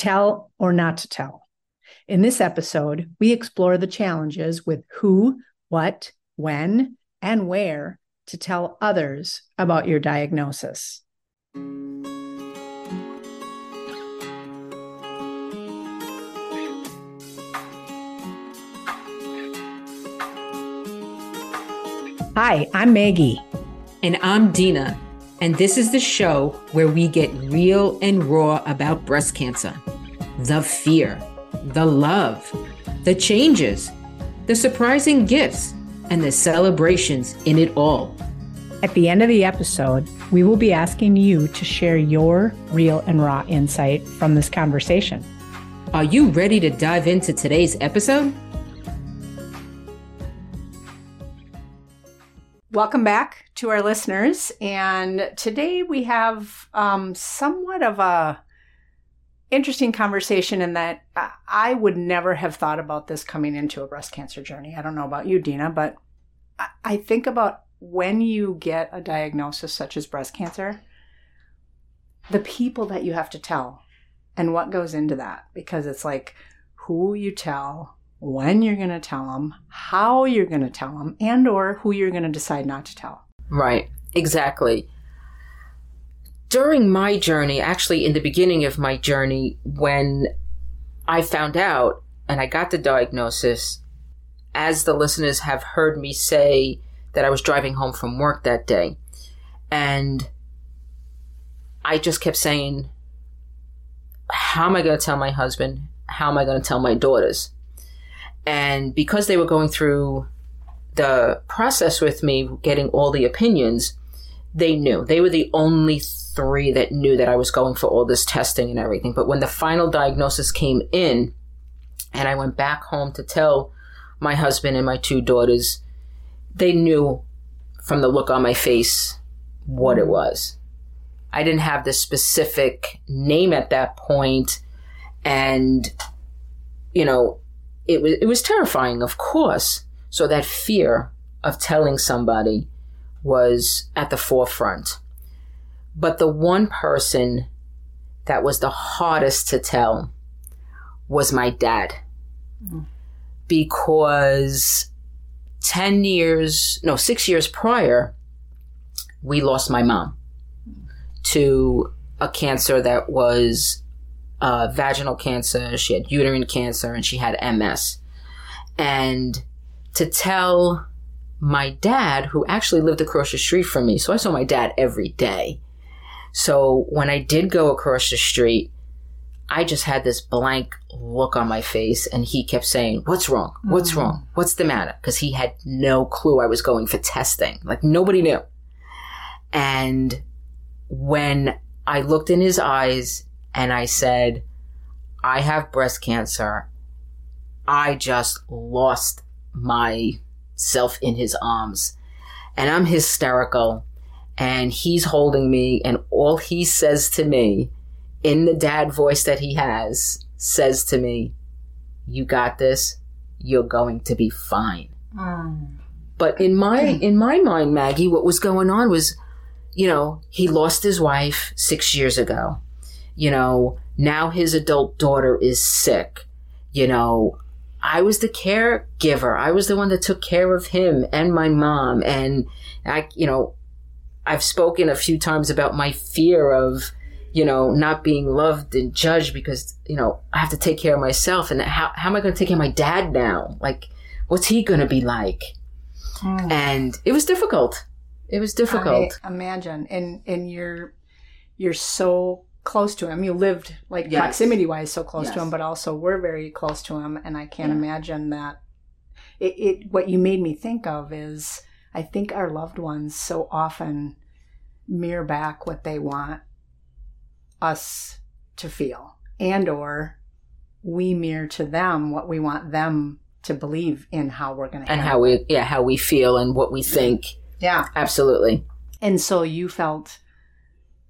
tell or not to tell. In this episode, we explore the challenges with who, what, when, and where to tell others about your diagnosis. Hi, I'm Maggie. And I'm Dina. And this is the show where we get real and raw about breast cancer the fear, the love, the changes, the surprising gifts, and the celebrations in it all. At the end of the episode, we will be asking you to share your real and raw insight from this conversation. Are you ready to dive into today's episode? Welcome back to our listeners. And today we have um, somewhat of a interesting conversation in that I would never have thought about this coming into a breast cancer journey. I don't know about you, Dina, but I think about when you get a diagnosis such as breast cancer, the people that you have to tell and what goes into that, because it's like who you tell, when you're going to tell them, how you're going to tell them, and or who you're going to decide not to tell. Right, exactly. During my journey, actually in the beginning of my journey, when I found out and I got the diagnosis, as the listeners have heard me say that I was driving home from work that day. And I just kept saying, How am I going to tell my husband? How am I going to tell my daughters? And because they were going through the process with me, getting all the opinions, they knew. They were the only three that knew that I was going for all this testing and everything. But when the final diagnosis came in, and I went back home to tell my husband and my two daughters, they knew from the look on my face what it was. I didn't have the specific name at that point, and you know, it was it was terrifying, of course. So that fear of telling somebody was at the forefront. But the one person that was the hardest to tell was my dad. Mm. Because 10 years, no, six years prior, we lost my mom to a cancer that was uh, vaginal cancer, she had uterine cancer, and she had MS. And to tell my dad, who actually lived across the street from me, so I saw my dad every day. So when I did go across the street, I just had this blank look on my face, and he kept saying, What's wrong? What's mm-hmm. wrong? What's the matter? Because he had no clue I was going for testing. Like nobody knew. And when I looked in his eyes and I said, I have breast cancer. I just lost myself in his arms and I'm hysterical and he's holding me and all he says to me in the dad voice that he has says to me, you got this. You're going to be fine. Mm. But in my, in my mind, Maggie, what was going on was, you know, he lost his wife six years ago you know, now his adult daughter is sick. You know, I was the caregiver. I was the one that took care of him and my mom. And I, you know, I've spoken a few times about my fear of, you know, not being loved and judged because, you know, I have to take care of myself. And how, how am I going to take care of my dad now? Like, what's he going to be like? Mm. And it was difficult. It was difficult. I imagine. And, and you're, you're so close to him. You lived like yes. proximity wise so close yes. to him, but also we're very close to him. And I can't yeah. imagine that it, it, what you made me think of is I think our loved ones so often mirror back what they want us to feel and or we mirror to them what we want them to believe in how we're going to and how we yeah how we feel and what we think yeah absolutely and so you felt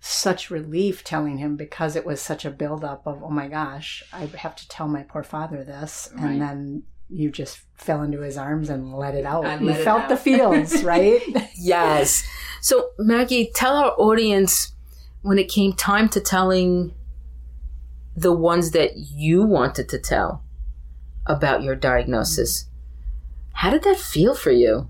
such relief telling him because it was such a buildup of, oh my gosh, I have to tell my poor father this. Right. And then you just fell into his arms and let it out. And you felt the feels, right? yes. So, Maggie, tell our audience when it came time to telling the ones that you wanted to tell about your diagnosis. How did that feel for you?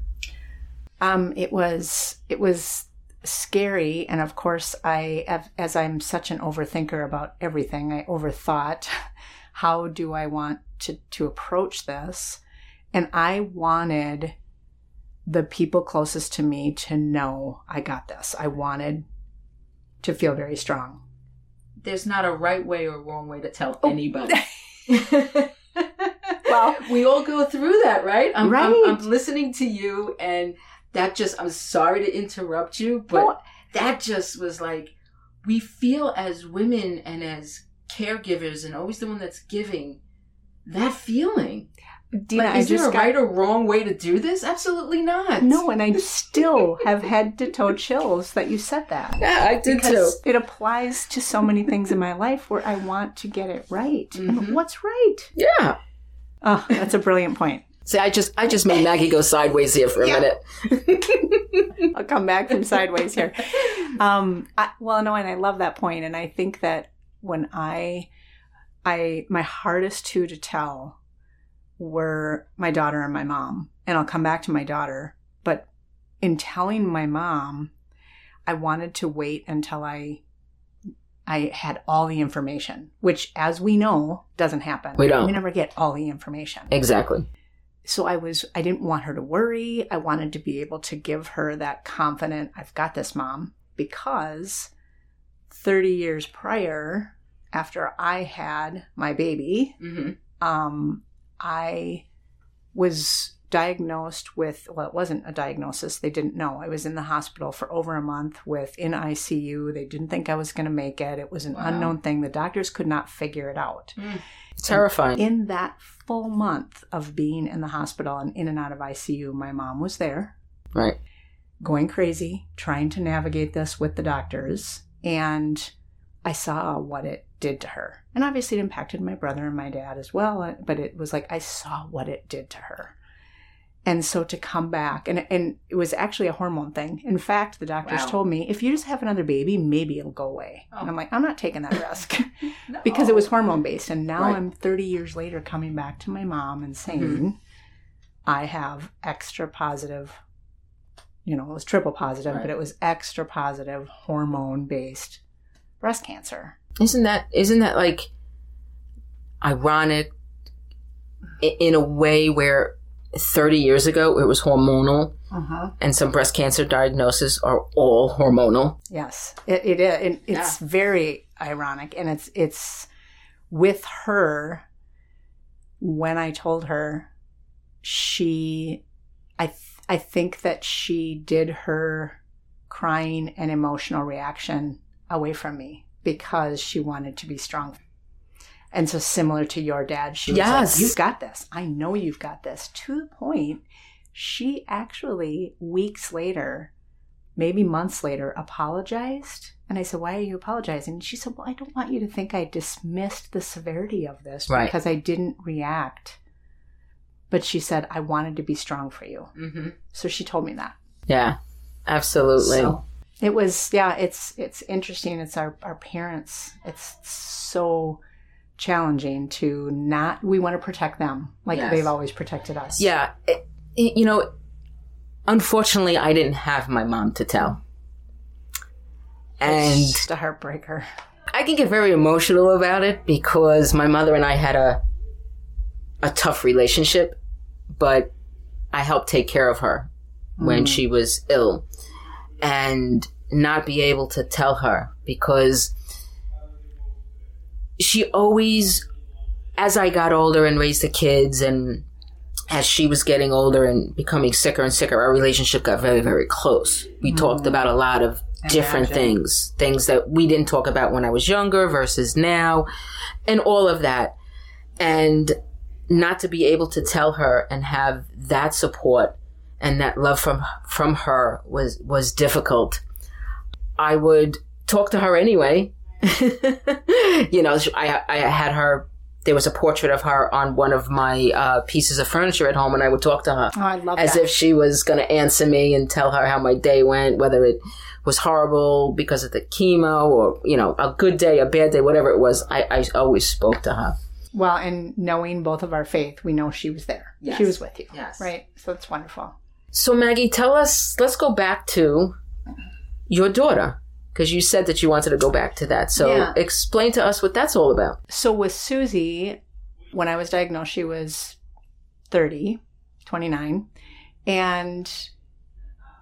Um, it was it was scary, and of course, I as I'm such an overthinker about everything, I overthought. How do I want to to approach this? And I wanted the people closest to me to know I got this. I wanted to feel very strong. There's not a right way or wrong way to tell oh. anybody. well, we all go through that, right? I'm, right. I'm, I'm, listening to you, and that just, I'm sorry to interrupt you, but oh. that just was like, we feel as women and as caregivers, and always the one that's giving that feeling. Dina, like, is there a got... right or wrong way to do this? Absolutely not. No, and I still have head to toe chills that you said that. Yeah, I did too. It applies to so many things in my life where I want to get it right. Mm-hmm. What's right? Yeah. Oh, that's a brilliant point. See, I just I just made Maggie go sideways here for a yeah. minute. I'll come back from sideways here. Um, I, well, no, and I love that point, and I think that when I, I my hardest two to tell were my daughter and my mom. And I'll come back to my daughter. But in telling my mom, I wanted to wait until I I had all the information, which as we know doesn't happen. We don't. We never get all the information. Exactly. So I was I didn't want her to worry. I wanted to be able to give her that confident, I've got this mom because 30 years prior after I had my baby, mm-hmm. um, I was diagnosed with well it wasn't a diagnosis they didn't know i was in the hospital for over a month with in icu they didn't think i was going to make it it was an wow. unknown thing the doctors could not figure it out mm. Terrifying and in that full month of being in the hospital and in and out of icu my mom was there right going crazy trying to navigate this with the doctors and i saw what it did to her. And obviously it impacted my brother and my dad as well, but it was like I saw what it did to her. And so to come back, and, and it was actually a hormone thing. In fact, the doctors wow. told me if you just have another baby, maybe it'll go away. Oh. And I'm like, I'm not taking that risk no. because it was hormone based. And now right. I'm 30 years later coming back to my mom and saying, mm-hmm. I have extra positive, you know, it was triple positive, right. but it was extra positive hormone based breast cancer. Isn't that isn't that like ironic in a way where 30 years ago it was hormonal uh-huh. and some breast cancer diagnoses are all hormonal yes it, it is it, it's yeah. very ironic and it's it's with her when i told her she i th- i think that she did her crying and emotional reaction away from me because she wanted to be strong. And so similar to your dad, she was yes. like, You've got this. I know you've got this. To the point, she actually weeks later, maybe months later, apologized. And I said, Why are you apologizing? And she said, Well, I don't want you to think I dismissed the severity of this right. because I didn't react. But she said, I wanted to be strong for you. Mm-hmm. So she told me that. Yeah, absolutely. So, it was yeah it's it's interesting it's our our parents it's so challenging to not we want to protect them like yes. they've always protected us yeah it, you know unfortunately i didn't have my mom to tell and it's just a heartbreaker i can get very emotional about it because my mother and i had a a tough relationship but i helped take care of her mm. when she was ill and not be able to tell her because she always, as I got older and raised the kids and as she was getting older and becoming sicker and sicker, our relationship got very, very close. We mm. talked about a lot of different things, things that we didn't talk about when I was younger versus now, and all of that. And not to be able to tell her and have that support and that love from from her was was difficult. I would talk to her anyway. you know, I I had her. There was a portrait of her on one of my uh, pieces of furniture at home, and I would talk to her oh, I love as that. if she was going to answer me and tell her how my day went, whether it was horrible because of the chemo or, you know, a good day, a bad day, whatever it was, I, I always spoke to her. Well, and knowing both of our faith, we know she was there. Yes. She was with you. Yes. Right. So it's wonderful. So, Maggie, tell us, let's go back to your daughter, because you said that you wanted to go back to that. So, Yeah. explain to us what that's all about. So with Susie, when I was diagnosed, she was 30, 29. And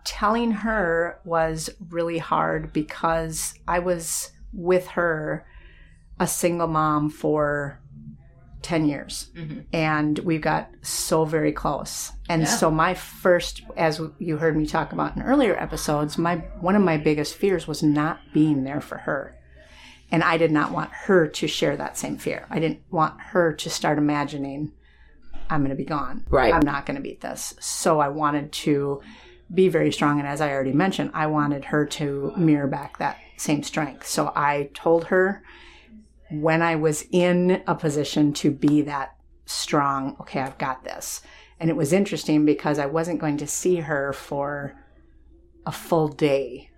telling her was really hard because I was with her, a single mom, for 10 years. Mm-hmm. And we got so very close. And Yeah. so my first, as you heard me talk about in earlier episodes, my one of my biggest fears was not being there for her. And I did not want her to share that same fear. I didn't want her to start imagining, I'm going to be gone. Right. I'm not going to beat this. So I wanted to be very strong. And as I already mentioned, I wanted her to mirror back that same strength. So I told her when I was in a position to be that strong, okay, I've got this. And it was interesting because I wasn't going to see her for a full day.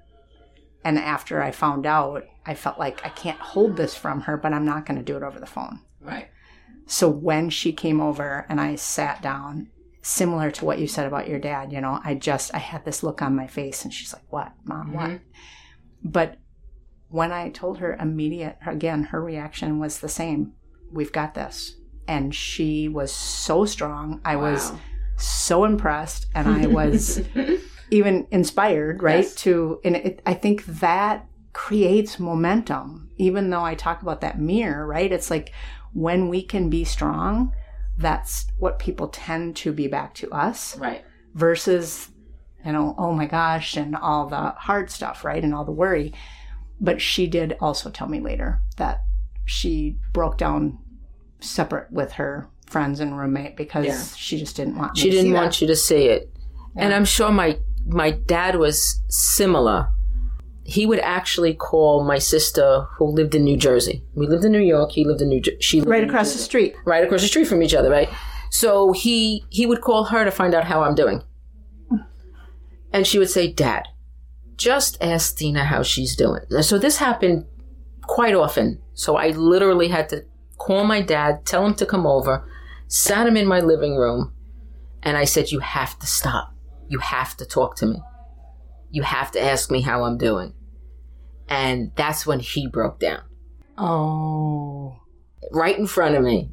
And after I found out, I felt like I can't hold this from her, but I'm not going to do it over the phone. Right. So when she came over and I sat down, similar to what you said about your dad, you know, I just I had this look on my face and she's like, "What, mom? What?" Mm-hmm. But when I told her immediate again, her reaction was the same. We've got this. And she was so strong. I was so impressed and I was even inspired, right? Yes. To and it, I think that creates momentum. Even though I talk about that mirror, right? It's like when we can be strong, that's what people tend to be back to us Right. versus you know, oh my gosh, and all the hard stuff, right? And all the worry. But she did also tell me later that she broke down separate with her friends and roommate because Yeah. she just didn't want me She to see didn't that. want you to see it. And I'm sure my my dad was similar. He would actually call my sister who lived in New Jersey. We lived in New York. He lived in New Jersey. She lived right across the street. right across the street from each other, right? So he he would call her to find out how I'm doing. And she would say, "Dad, just ask Dina how she's doing." So this happened quite often. So I literally had to call my dad, tell him to come over, sat him in my living room, and I said, "You have to stop. You have to talk to me. You have to ask me how I'm doing." And that's when he broke down Oh. right in front of me.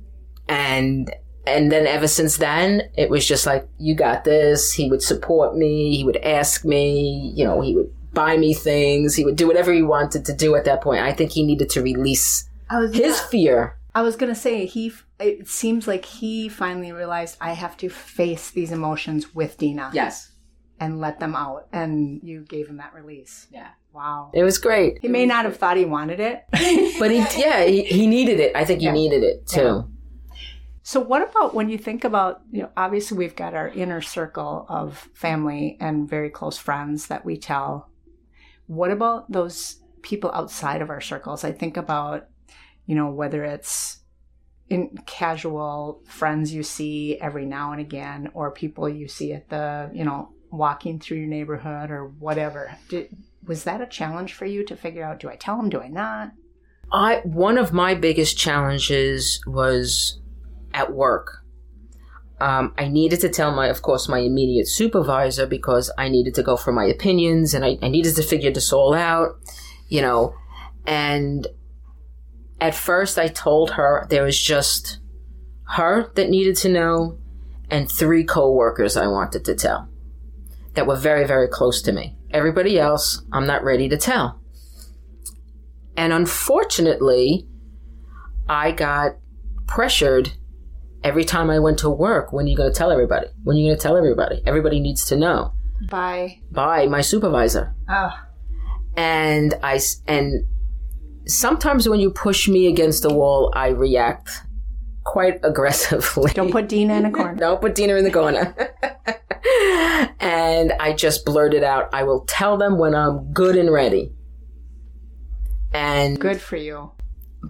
And and then ever since then, it was just like, you got this. He would support me. He would ask me, you know, he would buy me things. He would do whatever he wanted to do at that point. I think he needed to release was his fear. I was gonna say he. It seems like he finally realized I have to face these emotions with Dina Yes. and let them out, and you gave him that release. Yeah. Wow. It was great. He may not have thought he wanted it, But he, yeah, he, he needed it. I think he Yeah. needed it too. So, what about when you think about, you know, obviously we've got our inner circle of family and very close friends that we tell. What about those people outside of our circles? I think about, you know, whether it's in casual friends you see every now and again, or people you see at the, you know, walking through your neighborhood or whatever. Did, was that a challenge for you to figure out? Do I tell them? Do I not? I one of my biggest challenges was at work. Um, I needed to tell my, of course, my immediate supervisor because I needed to go for my opinions and I, I needed to figure this all out, you know. And at first, I told her there was just her that needed to know and three coworkers I wanted to tell that were very, very close to me. Everybody else, I'm not ready to tell. And unfortunately, I got pressured every time I went to work. When are you going to tell everybody? When are you going to tell everybody? Everybody needs to know By by my supervisor. oh, And I and sometimes when you push me against the wall, I react quite aggressively. don't put Dina in a corner. Don't put Dina in the corner. and I just blurted out, I will tell them when I'm good and ready. And Good for you.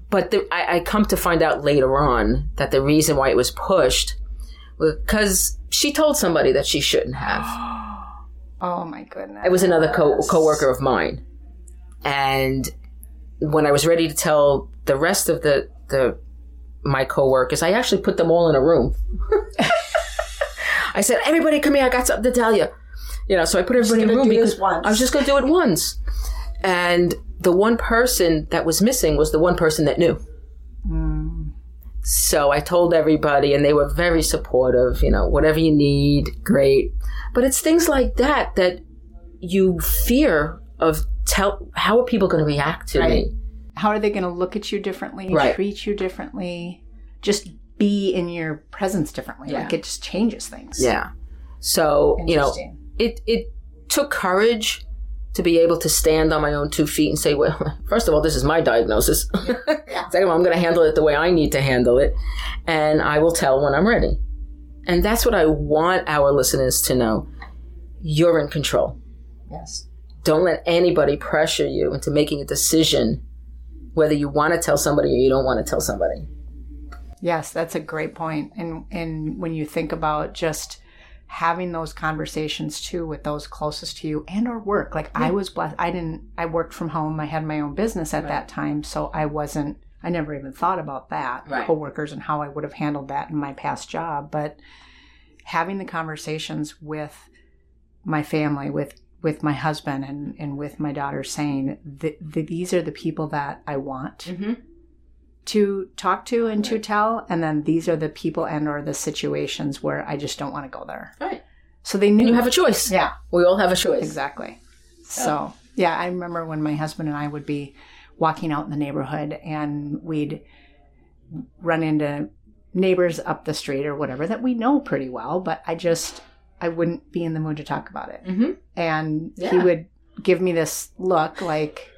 But the, I, I come to find out later on that the reason why it was pushed was because she told somebody that she shouldn't have. Oh my goodness. It was another co- coworker of mine, and when I was ready to tell the rest of the the my coworkers, I actually put them all in a room. I said, "Everybody, come here! I got something to tell you." You know, so I put everybody in a room because once. I was just going to do it once. And the one person that was missing was the one person that knew. So I told everybody, and they were very supportive. You know, whatever you need, great. But it's things like that that you fear of. Tell how are people going to react to me? How are they going to look at you differently, Right. treat you differently, just be in your presence differently? Yeah. Like it just changes things. Yeah. So you know, it it took courage to be able to stand on my own two feet and say, well, first of all, this is my diagnosis. Second of all, I'm going to handle it the way I need to handle it, and I will tell when I'm ready. And that's what I want our listeners to know. You're in control. Yes. Don't let anybody pressure you into making a decision whether you want to tell somebody or you don't want to tell somebody. Yes, that's a great point. And and when you think about just having those conversations too with those closest to you and or work. Like I was blessed I didn't I worked from home. I had my own business at that time, so I wasn't I never even thought about that, Right. coworkers and how I would have handled that in my past job, but having the conversations with my family, with with my husband and, and with my daughter saying that, that these are the people that I want Mm-hmm. To talk to and to tell and then these are the people and or the situations where i just don't want to go there Right. so they knew And you have a choice. yeah We all have a choice. exactly so yeah i remember when my husband and i would be walking out in the neighborhood and we'd run into neighbors up the street or whatever that we know pretty well but i just i wouldn't be in the mood to talk about it Mm-hmm. and he would give me this look like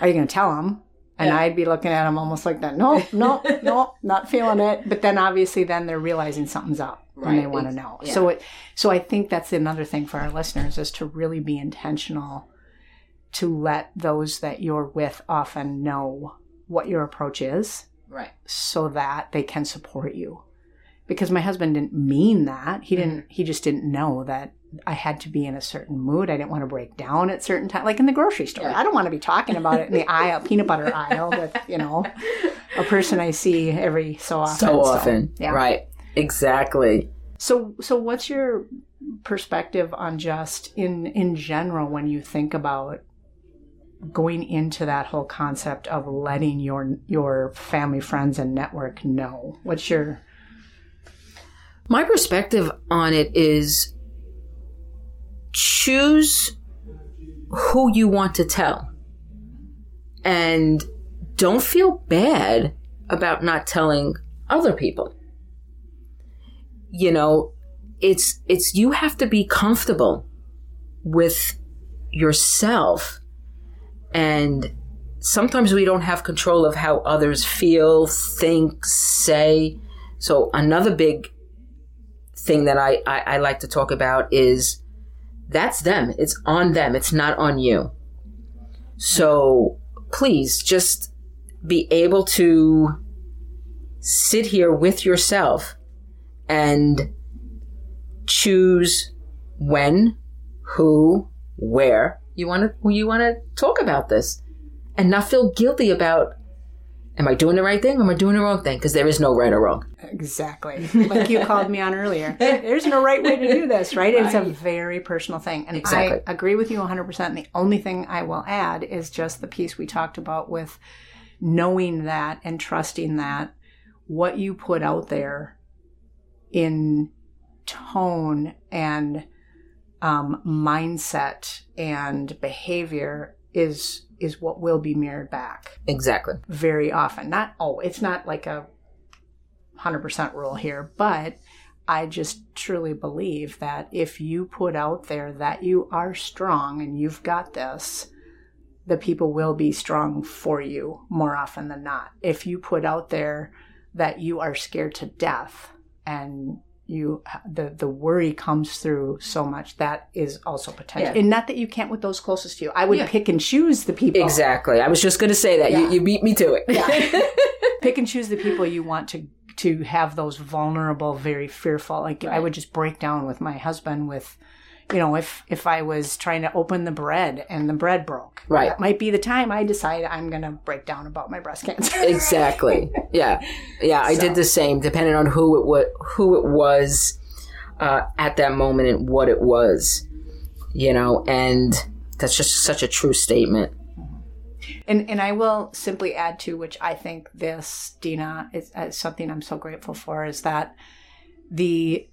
are you going to tell him and Yeah. i'd be looking at them almost like that no no no not feeling it but then obviously then they're realizing something's up and they want to know yeah. so it so i think that's another thing for our listeners is to really be intentional to let those that you're with often know what your approach is Right. so that they can support you because my husband didn't mean that he didn't mm-hmm. he just didn't know that i had to be in a certain mood i didn't want to break down at certain times like in the grocery store Yeah. i don't want to be talking about it in the aisle peanut butter aisle with you know a person i see every so often So often. yeah Right. Exactly. so so what's your perspective on just in in general when you think about going into that whole concept of letting your your family friends and network know what's your My perspective on it is choose who you want to tell. And don't feel bad about not telling other people. You know, it's it's you have to be comfortable with yourself and sometimes we don't have control of how others feel, think, say. So another big thing that I, I, I like to talk about is that's them. It's on them. It's not on you. So please just be able to sit here with yourself and choose when, who, where you want to you want to talk about this and not feel guilty about am I doing the right thing or am I doing the wrong thing because there is no right or wrong. Exactly. Like you called me on earlier. There's no right way to do this, right? It's a very personal thing. And Exactly. I agree with you 100%. And the only thing I will add is just the piece we talked about with knowing that and trusting that what you put out there in tone and um, mindset and behavior is is what will be mirrored back Exactly. very often. Not oh, it's not like a hundred percent rule here, but I just truly believe that if you put out there that you are strong and you've got this, the people will be strong for you more often than not. If you put out there that you are scared to death and you the the worry comes through so much that is also potential Yeah. and not that you can't with those closest to you i would Yeah. pick and choose the people Exactly. I was just going to say that. Yeah. You, you beat me to it. pick and choose the people you want to to have those vulnerable, very fearful. Like I would just break down with my husband with, you know, if if I was trying to open the bread and the bread broke, Right. that might be the time I decide I'm going to break down about my breast cancer. exactly. Yeah, yeah. I So- did the same, depending on who it was, who it was uh, at that moment and what it was. You know, and that's just such a true statement. And and I will simply add to which I think this Dina is, is something I'm so grateful for is that the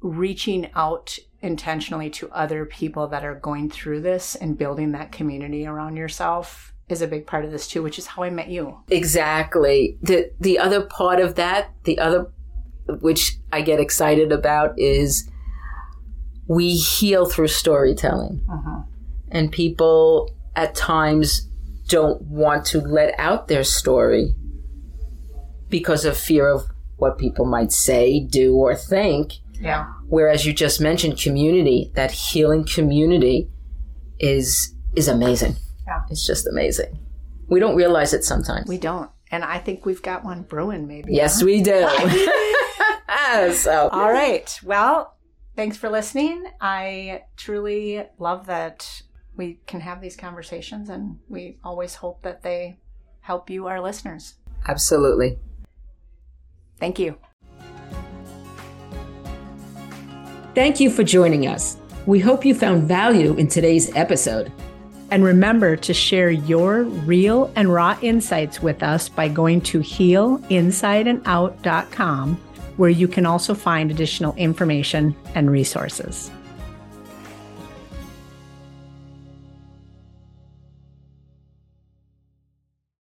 reaching out intentionally to other people that are going through this and building that community around yourself is a big part of this too, which is how I met you. Exactly. The the other part of that, the other which I get excited about is we heal through storytelling. Uh-huh. And people at times don't want to let out their story because of fear of what people might say, do, or think. Yeah. Whereas you just mentioned community, that healing community is is amazing. Yeah. It's just amazing. We don't realize it sometimes. We don't. And I think we've got one brewing maybe. Yes, we do. so, All right. Well, thanks for listening. I truly love that we can have these conversations, and we always hope that they help you, our listeners. absolutely. Thank you. Thank you for joining us. We hope you found value in today's episode. And remember to share your real and raw insights with us by going to healinsideandout.com, where you can also find additional information and resources.